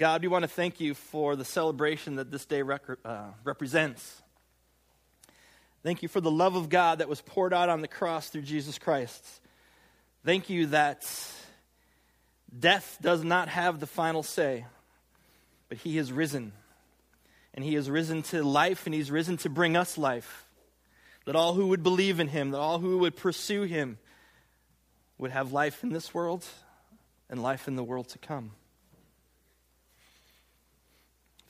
God, we want to thank you for the celebration that this day rec- uh, represents. Thank you for the love of God that was poured out on the cross through Jesus Christ. Thank you that death does not have the final say, but He has risen. And He has risen to life, and He's risen to bring us life. That all who would believe in Him, that all who would pursue Him, would have life in this world and life in the world to come.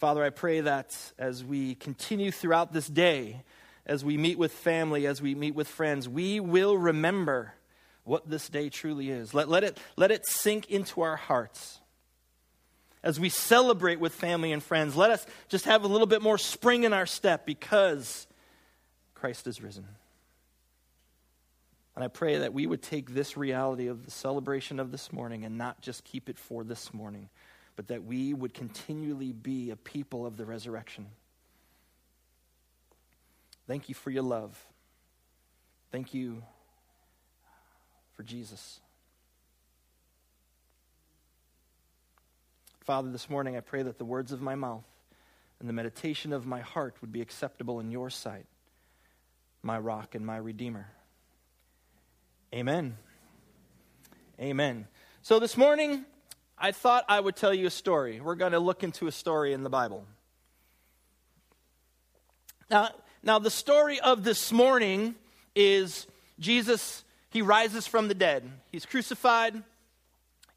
Father, I pray that as we continue throughout this day, as we meet with family, as we meet with friends, we will remember what this day truly is. Let, let, it, let it sink into our hearts. As we celebrate with family and friends, let us just have a little bit more spring in our step because Christ is risen. And I pray that we would take this reality of the celebration of this morning and not just keep it for this morning, but that we would continually be a people of the resurrection. Thank you for your love. Thank you for Jesus. Father, this morning I pray that the words of my mouth and the meditation of my heart would be acceptable in your sight, my rock and my redeemer. Amen. Amen. So this morning, I thought I would tell you a story. We're going to look into a story in the Bible. Now, now, the story of this morning is Jesus, he rises from the dead. He's crucified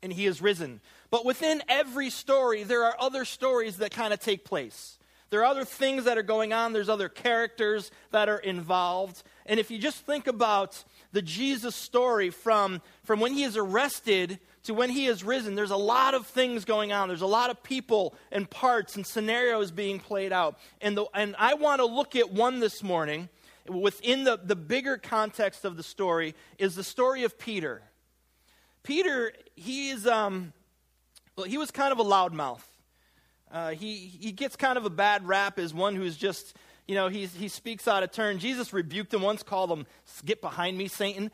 and he is risen. But within every story, there are other stories that kind of take place. There are other things that are going on, there's other characters that are involved. And if you just think about the Jesus story from, from when he is arrested to when he is risen, there's a lot of things going on. There's a lot of people and parts and scenarios being played out. And, the, and I want to look at one this morning within the, the bigger context of the story is the story of Peter. Peter, he's, um, well, he was kind of a loudmouth. Uh, he, he gets kind of a bad rap as one who's just, you know, he, he speaks out of turn. Jesus rebuked him once, called him, Get behind me, Satan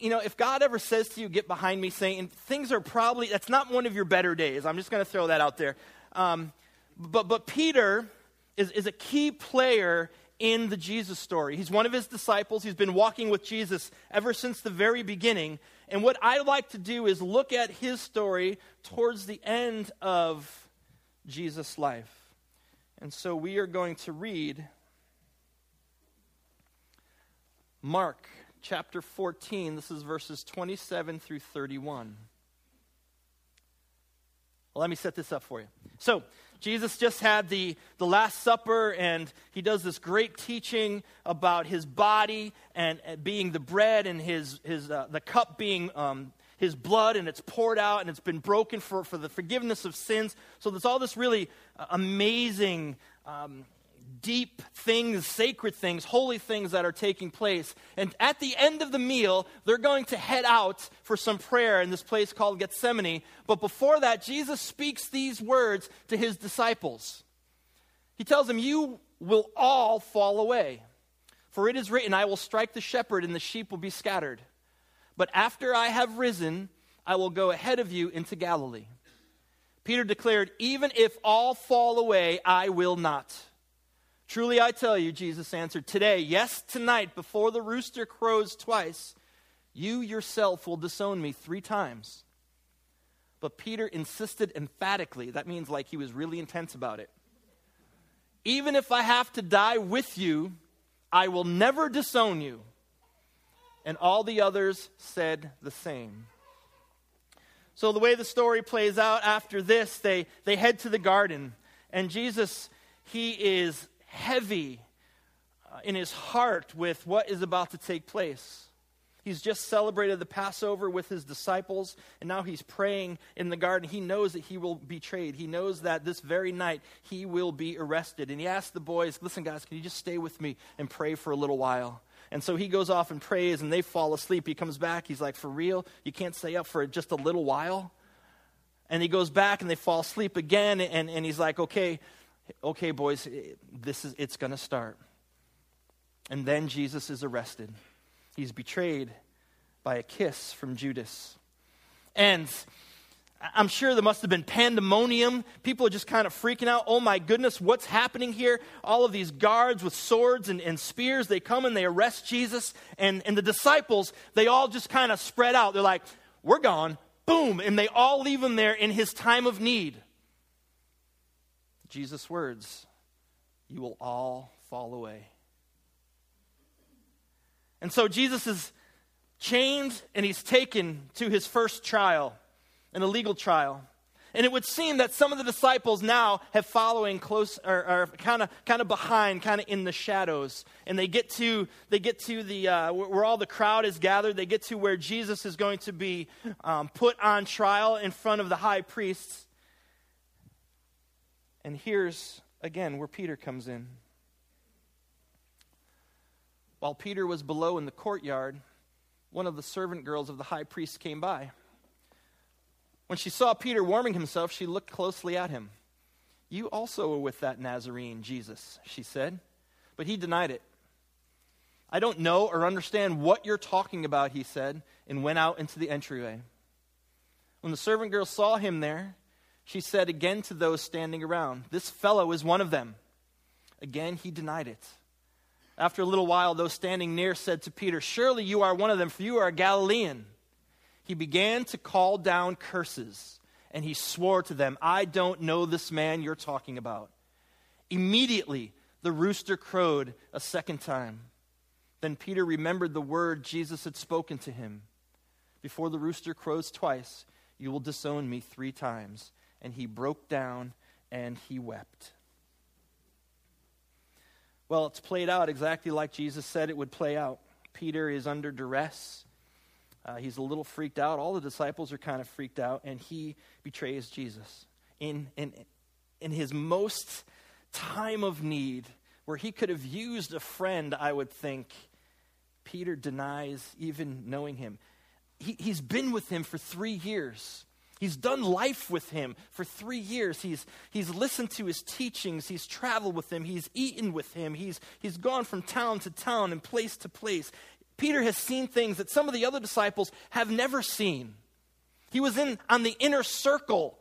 you know, if God ever says to you, get behind me, Satan, things are probably, that's not one of your better days. I'm just going to throw that out there. Um, but, but Peter is, is a key player in the Jesus story. He's one of his disciples. He's been walking with Jesus ever since the very beginning. And what I like to do is look at his story towards the end of Jesus' life. And so we are going to read Mark chapter 14. This is verses 27 through 31. Well, let me set this up for you. So, Jesus just had the, the Last Supper, and he does this great teaching about his body and, and being the bread, and his, his, uh, the cup being um, his blood, and it's poured out, and it's been broken for, for the forgiveness of sins. So there's all this really uh, amazing um, deep things, sacred things, holy things that are taking place. And at the end of the meal, they're going to head out for some prayer in this place called Gethsemane. But before that, Jesus speaks these words to his disciples. He tells them, You will all fall away. For it is written, I will strike the shepherd, and the sheep will be scattered. But after I have risen, I will go ahead of you into Galilee. Peter declared, Even if all fall away, I will not. Truly I tell you, Jesus answered, today, yes, tonight, before the rooster crows twice, you yourself will disown me three times. But Peter insisted emphatically. That means like he was really intense about it. Even if I have to die with you, I will never disown you. And all the others said the same. So, the way the story plays out after this, they, they head to the garden. And Jesus, he is heavy uh, in his heart with what is about to take place. He's just celebrated the Passover with his disciples, and now he's praying in the garden. He knows that he will be betrayed. He knows that this very night he will be arrested. And he asks the boys, Listen, guys, can you just stay with me and pray for a little while? And so he goes off and prays, and they fall asleep. He comes back. He's like, For real? You can't stay up for just a little while? And he goes back, and they fall asleep again. And, and he's like, Okay, okay, boys, eh, this is, it's going to start. And then Jesus is arrested. He's betrayed by a kiss from Judas. And I'm sure there must have been pandemonium. People are just kind of freaking out. Oh my goodness, what's happening here? All of these guards with swords and, and spears, they come and they arrest Jesus. And, and the disciples, they all just kind of spread out. They're like, we're gone. Boom. And they all leave him there in his time of need. Jesus' words, you will all fall away. And so Jesus is chained and he's taken to his first trial, an illegal trial. And it would seem that some of the disciples now have following close or, or kind of kind of behind, kind of in the shadows. And they get to they get to the uh, where all the crowd is gathered. They get to where Jesus is going to be um, put on trial in front of the high priests. And here's again where Peter comes in. While Peter was below in the courtyard, one of the servant girls of the high priest came by. When she saw Peter warming himself, she looked closely at him. You also were with that Nazarene, Jesus, she said. But he denied it. I don't know or understand what you're talking about, he said, and went out into the entryway. When the servant girl saw him there, she said again to those standing around, This fellow is one of them. Again, he denied it. After a little while, those standing near said to Peter, Surely you are one of them, for you are a Galilean. He began to call down curses, and he swore to them, I don't know this man you're talking about. Immediately, the rooster crowed a second time. Then Peter remembered the word Jesus had spoken to him Before the rooster crows twice, you will disown me three times. And he broke down and he wept. Well, it's played out exactly like Jesus said it would play out. Peter is under duress. Uh, he's a little freaked out. All the disciples are kind of freaked out, and he betrays Jesus in, in, in his most time of need, where he could have used a friend, I would think. Peter denies even knowing him. He, he's been with him for three years. He's done life with him for three years. He's, he's listened to his teachings. He's traveled with him. He's eaten with him. He's, he's gone from town to town and place to place. Peter has seen things that some of the other disciples have never seen. He was in on the inner circle.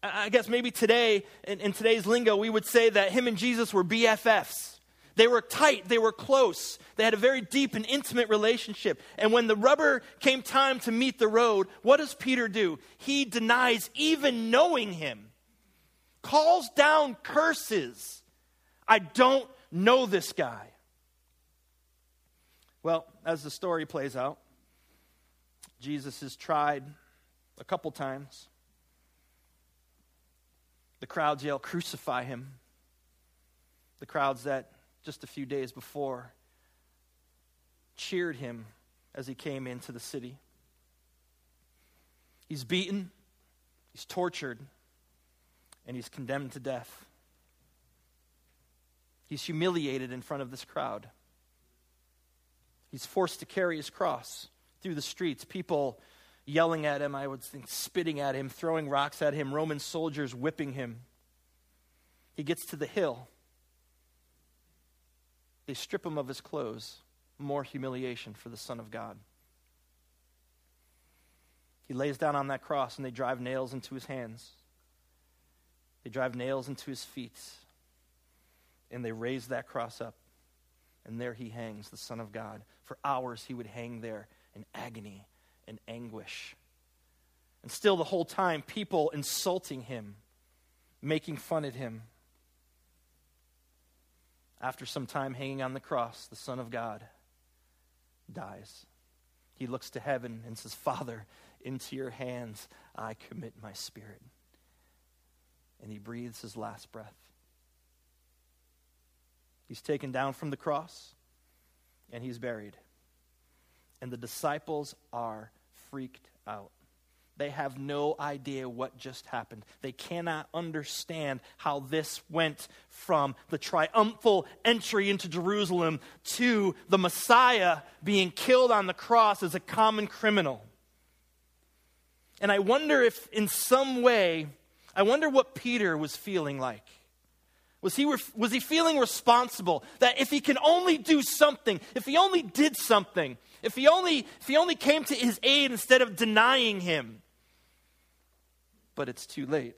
I guess maybe today, in, in today's lingo, we would say that him and Jesus were BFFs. They were tight, they were close, they had a very deep and intimate relationship. And when the rubber came time to meet the road, what does Peter do? He denies even knowing him, calls down curses. I don't know this guy. Well, as the story plays out, Jesus is tried a couple times. The crowds yell, Crucify him. The crowds that just a few days before cheered him as he came into the city. He's beaten, he's tortured, and he's condemned to death. He's humiliated in front of this crowd. He's forced to carry his cross through the streets, people yelling at him, I would think spitting at him, throwing rocks at him, Roman soldiers whipping him. He gets to the hill they strip him of his clothes. More humiliation for the Son of God. He lays down on that cross and they drive nails into his hands. They drive nails into his feet. And they raise that cross up. And there he hangs, the Son of God. For hours he would hang there in agony and anguish. And still, the whole time, people insulting him, making fun of him. After some time hanging on the cross, the Son of God dies. He looks to heaven and says, Father, into your hands I commit my spirit. And he breathes his last breath. He's taken down from the cross and he's buried. And the disciples are freaked out. They have no idea what just happened. They cannot understand how this went from the triumphal entry into Jerusalem to the Messiah being killed on the cross as a common criminal. And I wonder if, in some way, I wonder what Peter was feeling like. Was he, was he feeling responsible? That if he can only do something, if he only did something, if he only, if he only came to his aid instead of denying him, but it's too late.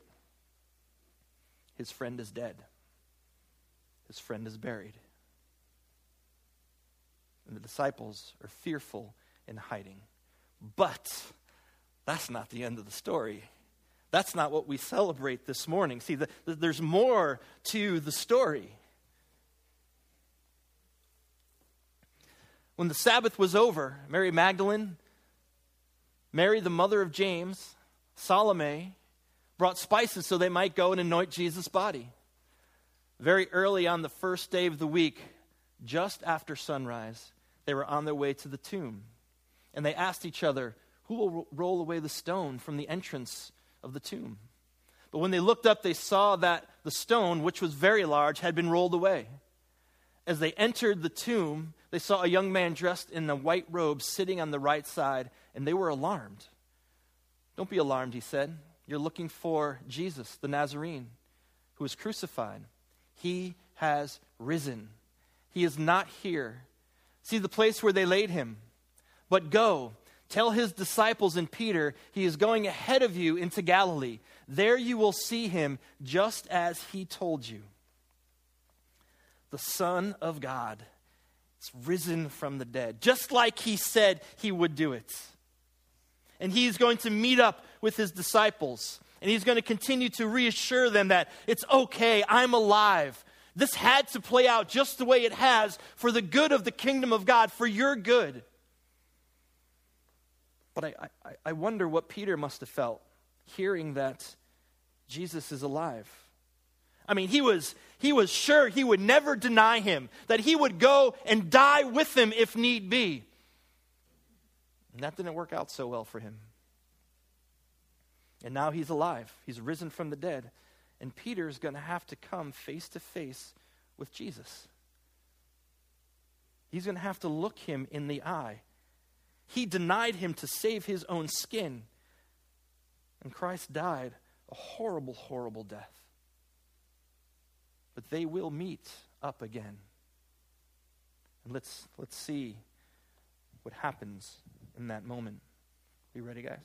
His friend is dead, his friend is buried. And the disciples are fearful and hiding. But that's not the end of the story. That's not what we celebrate this morning. See, the, the, there's more to the story. When the Sabbath was over, Mary Magdalene, Mary, the mother of James, Salome, brought spices so they might go and anoint Jesus' body. Very early on the first day of the week, just after sunrise, they were on their way to the tomb. And they asked each other, Who will roll away the stone from the entrance of the tomb? But when they looked up, they saw that the stone, which was very large, had been rolled away. As they entered the tomb, they saw a young man dressed in a white robe sitting on the right side, and they were alarmed. Don't be alarmed, he said. You're looking for Jesus, the Nazarene, who was crucified. He has risen. He is not here. See the place where they laid him. But go, tell his disciples and Peter, he is going ahead of you into Galilee. There you will see him just as he told you the Son of God. is risen from the dead, just like he said he would do it. And he's going to meet up with his disciples. And he's going to continue to reassure them that it's okay, I'm alive. This had to play out just the way it has for the good of the kingdom of God, for your good. But I, I, I wonder what Peter must have felt hearing that Jesus is alive. I mean, he was, he was sure he would never deny him, that he would go and die with him if need be. And that didn't work out so well for him. And now he's alive, he's risen from the dead. And Peter is going to have to come face to face with Jesus. He's going to have to look him in the eye. He denied him to save his own skin. And Christ died a horrible, horrible death but they will meet up again. And let's, let's see what happens in that moment. Are you ready, guys?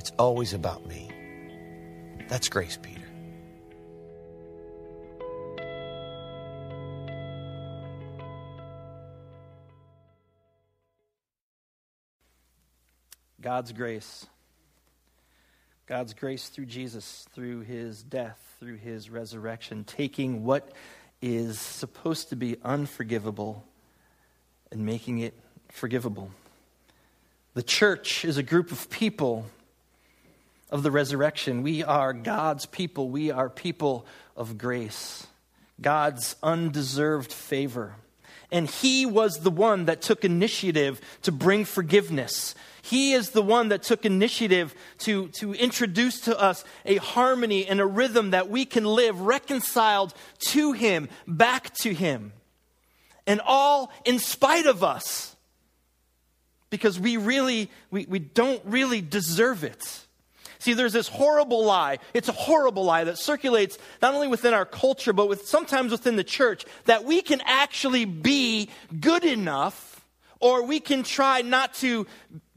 it's always about me. That's grace, Peter. God's grace. God's grace through Jesus, through his death, through his resurrection, taking what is supposed to be unforgivable and making it forgivable. The church is a group of people of the resurrection. We are God's people. We are people of grace, God's undeserved favor. And He was the one that took initiative to bring forgiveness. He is the one that took initiative to, to introduce to us a harmony and a rhythm that we can live reconciled to Him, back to Him. And all in spite of us. Because we really, we, we don't really deserve it. See, there's this horrible lie. It's a horrible lie that circulates not only within our culture, but with, sometimes within the church that we can actually be good enough or we can try not to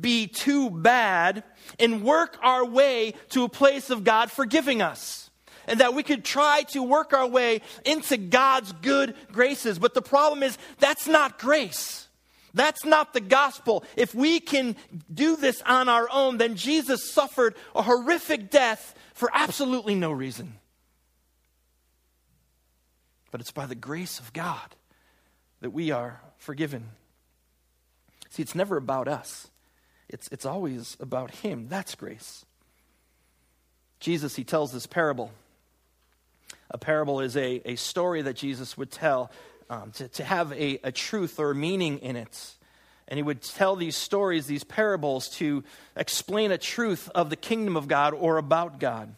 be too bad and work our way to a place of God forgiving us. And that we could try to work our way into God's good graces. But the problem is, that's not grace. That's not the gospel. If we can do this on our own, then Jesus suffered a horrific death for absolutely no reason. But it's by the grace of God that we are forgiven. See, it's never about us, it's, it's always about Him. That's grace. Jesus, He tells this parable. A parable is a, a story that Jesus would tell um, to, to have a, a truth or a meaning in it. And he would tell these stories, these parables, to explain a truth of the kingdom of God or about God.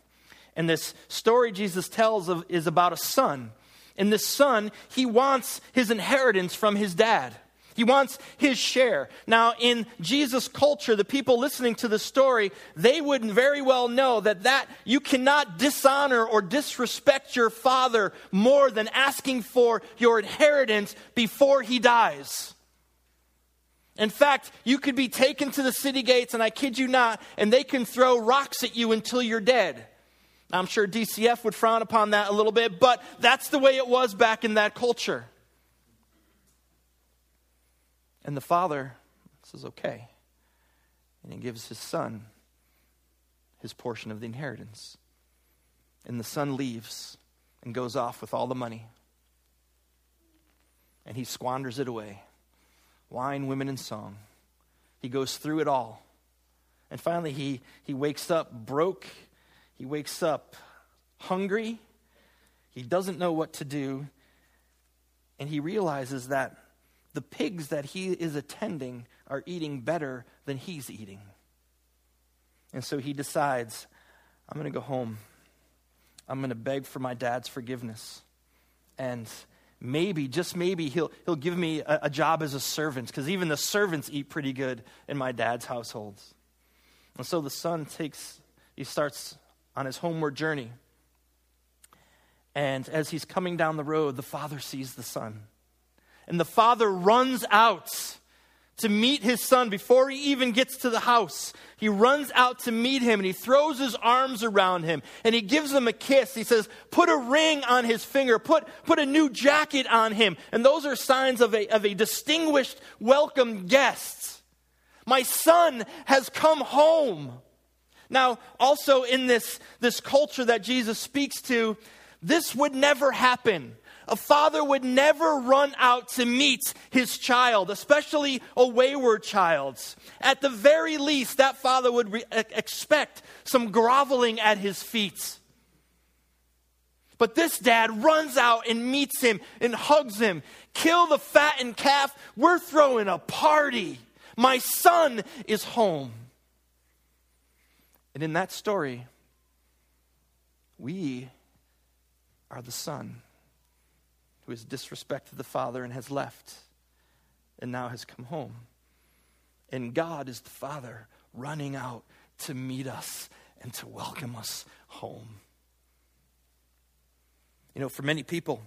And this story Jesus tells of, is about a son. And this son, he wants his inheritance from his dad. He wants his share. Now, in Jesus' culture, the people listening to the story, they would very well know that, that you cannot dishonor or disrespect your father more than asking for your inheritance before he dies. In fact, you could be taken to the city gates, and I kid you not, and they can throw rocks at you until you're dead. I'm sure DCF would frown upon that a little bit, but that's the way it was back in that culture. And the father says, okay. And he gives his son his portion of the inheritance. And the son leaves and goes off with all the money. And he squanders it away wine, women, and song. He goes through it all. And finally, he, he wakes up broke. He wakes up hungry. He doesn't know what to do. And he realizes that the pigs that he is attending are eating better than he's eating. And so he decides, I'm going to go home. I'm going to beg for my dad's forgiveness. And maybe, just maybe, he'll, he'll give me a, a job as a servant, because even the servants eat pretty good in my dad's households. And so the son takes, he starts on his homeward journey. And as he's coming down the road, the father sees the son. And the father runs out to meet his son before he even gets to the house. He runs out to meet him and he throws his arms around him and he gives him a kiss. He says, Put a ring on his finger, put, put a new jacket on him. And those are signs of a, of a distinguished, welcome guest. My son has come home. Now, also in this, this culture that Jesus speaks to, this would never happen. A father would never run out to meet his child, especially a wayward child. At the very least, that father would re- expect some groveling at his feet. But this dad runs out and meets him and hugs him. Kill the fattened calf. We're throwing a party. My son is home. And in that story, we are the son who has disrespected the father and has left and now has come home. And God is the father running out to meet us and to welcome us home. You know, for many people,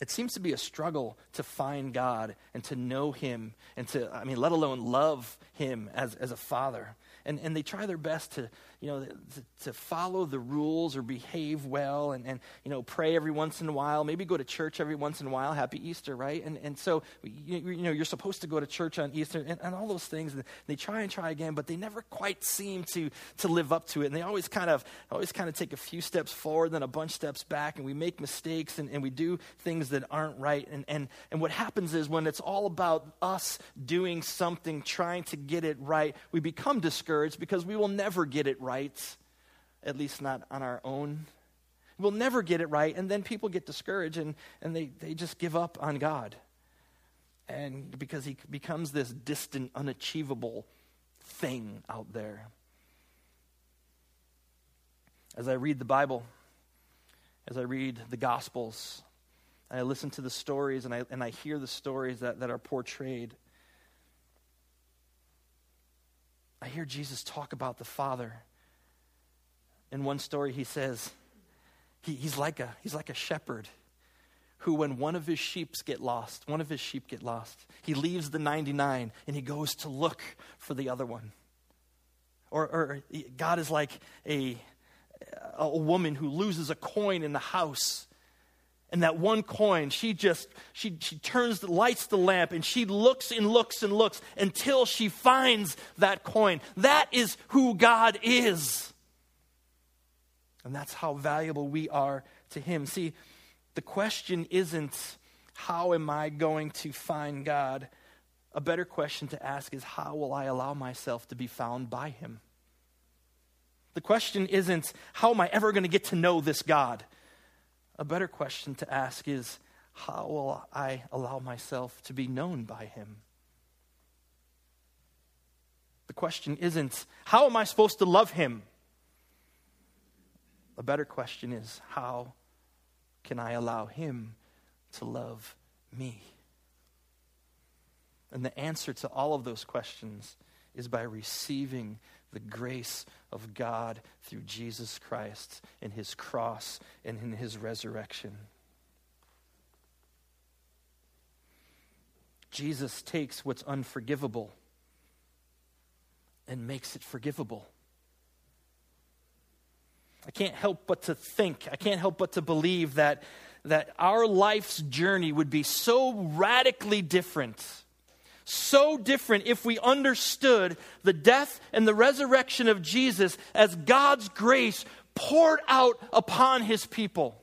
it seems to be a struggle to find God and to know Him and to, I mean, let alone love Him as, as a father and, and they try their best to, you know, to, to follow the rules or behave well and, and, you know, pray every once in a while, maybe go to church every once in a while. Happy Easter, right? And, and so, you, you know, you're supposed to go to church on Easter and, and all those things. And they try and try again, but they never quite seem to, to live up to it. And they always kind of, always kind of take a few steps forward, then a bunch of steps back, and we make mistakes and, and we do things that aren't right. And, and, and what happens is when it's all about us doing something, trying to get it right, we become discouraged because we will never get it right, at least not on our own. We'll never get it right, and then people get discouraged and, and they, they just give up on God. And because he becomes this distant, unachievable thing out there. As I read the Bible, as I read the Gospels, and I listen to the stories and I, and I hear the stories that, that are portrayed. I hear Jesus talk about the Father. In one story, he says, he, he's, like a, he's like a shepherd who, when one of his sheep get lost, one of his sheep get lost, he leaves the 99 and he goes to look for the other one. Or, or God is like a, a woman who loses a coin in the house. And that one coin she just she, she turns the lights the lamp and she looks and looks and looks until she finds that coin. That is who god is and that's how valuable we are to him see the question isn't how am i going to find god a better question to ask is how will i allow myself to be found by him the question isn't how am i ever going to get to know this god a better question to ask is how will I allow myself to be known by him? The question isn't, how am I supposed to love him? A better question is, how can I allow him to love me? And the answer to all of those questions is by receiving the grace of God through Jesus Christ in his cross and in his resurrection. Jesus takes what's unforgivable and makes it forgivable. I can't help but to think, I can't help but to believe that, that our life's journey would be so radically different so different if we understood the death and the resurrection of Jesus as God's grace poured out upon his people.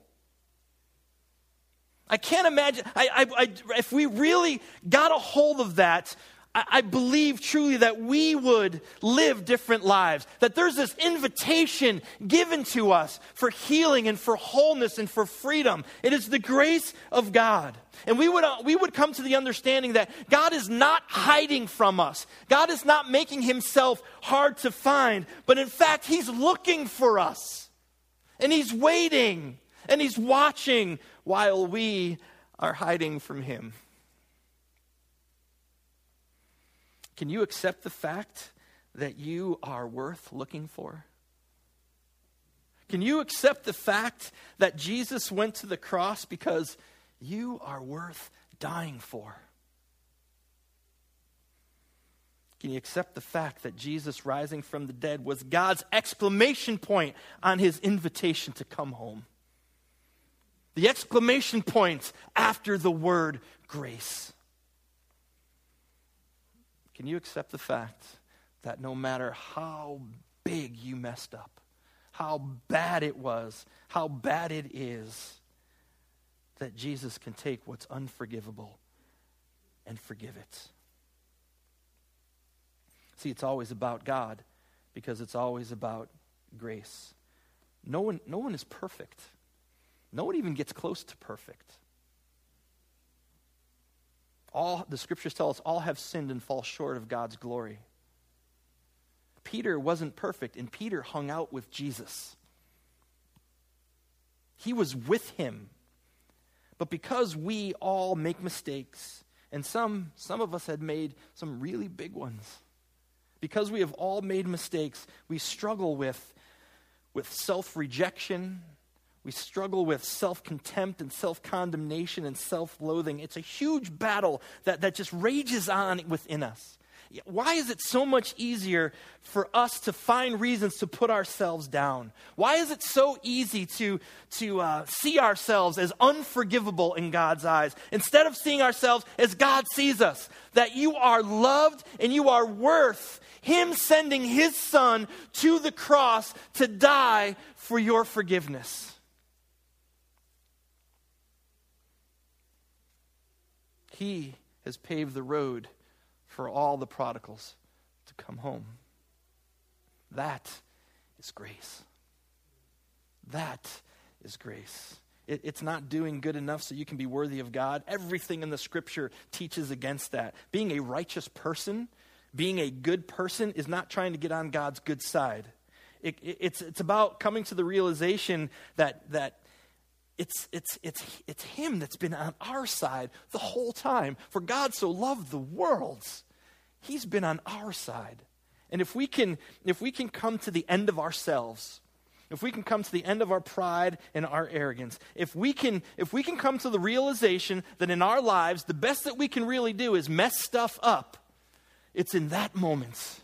I can't imagine, I, I, I, if we really got a hold of that, I, believe truly that we would live different lives. That there's this invitation given to us for healing and for wholeness and for freedom. It is the grace of God. And we would, uh, we would come to the understanding that God is not hiding from us. God is not making himself hard to find, but in fact, he's looking for us. And he's waiting and he's watching while we are hiding from him. Can you accept the fact that you are worth looking for? Can you accept the fact that Jesus went to the cross because you are worth dying for? Can you accept the fact that Jesus rising from the dead was God's exclamation point on his invitation to come home? The exclamation point after the word grace. Can you accept the fact that no matter how big you messed up, how bad it was, how bad it is, that Jesus can take what's unforgivable and forgive it? See, it's always about God because it's always about grace. No one, no one is perfect. No one even gets close to perfect. All the scriptures tell us all have sinned and fall short of God's glory. Peter wasn't perfect, and Peter hung out with Jesus. He was with him. But because we all make mistakes, and some, some of us had made some really big ones, because we have all made mistakes, we struggle with, with self rejection. We struggle with self contempt and self condemnation and self loathing. It's a huge battle that, that just rages on within us. Why is it so much easier for us to find reasons to put ourselves down? Why is it so easy to, to uh, see ourselves as unforgivable in God's eyes instead of seeing ourselves as God sees us? That you are loved and you are worth Him sending His Son to the cross to die for your forgiveness. He has paved the road for all the prodigals to come home. That is grace. That is grace. It, it's not doing good enough so you can be worthy of God. Everything in the scripture teaches against that. Being a righteous person, being a good person, is not trying to get on God's good side. It, it, it's, it's about coming to the realization that, that it's, it's, it's, it's Him that's been on our side the whole time. For God so loved the world He's been on our side. And if we can, if we can come to the end of ourselves, if we can come to the end of our pride and our arrogance, if we can, if we can come to the realization that in our lives, the best that we can really do is mess stuff up, it's in that moment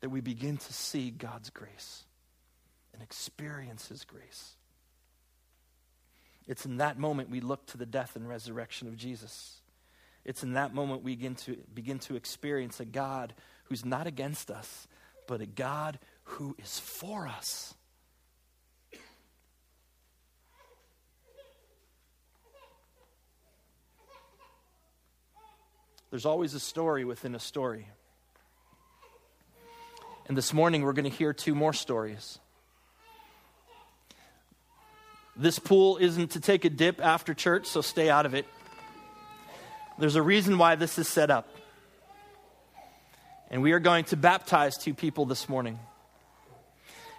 that we begin to see God's grace and experience His grace. It's in that moment we look to the death and resurrection of Jesus. It's in that moment we begin to, begin to experience a God who's not against us, but a God who is for us. There's always a story within a story. And this morning we're going to hear two more stories. This pool isn't to take a dip after church, so stay out of it. There's a reason why this is set up. And we are going to baptize two people this morning.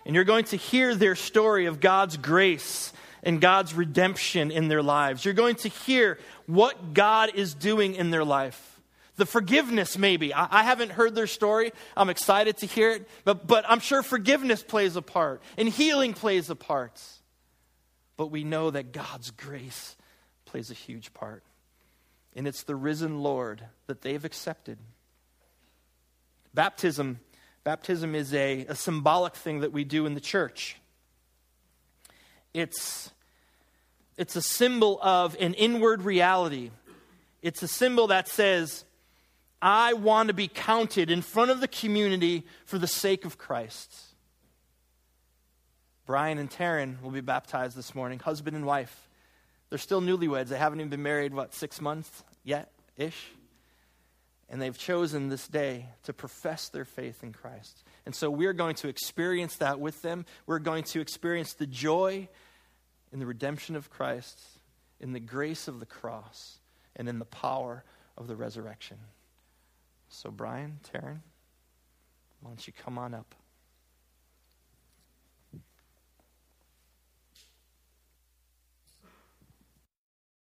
And you're going to hear their story of God's grace and God's redemption in their lives. You're going to hear what God is doing in their life. The forgiveness, maybe. I, I, haven't heard their story. I'm excited to hear it. But, but I'm sure forgiveness plays a part and healing plays a part. But we know that God's grace plays a huge part and it's the risen Lord that they've accepted. Baptism, baptism is a, a symbolic thing that we do in the church. It's, it's a symbol of an inward reality. It's a symbol that says, I want to be counted in front of the community for the sake of Christ. Brian and Taryn will be baptized this morning, husband and wife. They're still newlyweds. They haven't even been married, what, six months yet ish? And they've chosen this day to profess their faith in Christ. And so we're going to experience that with them. We're going to experience the joy in the redemption of Christ, in the grace of the cross, and in the power of the resurrection. So, Brian, Taryn, why don't you come on up?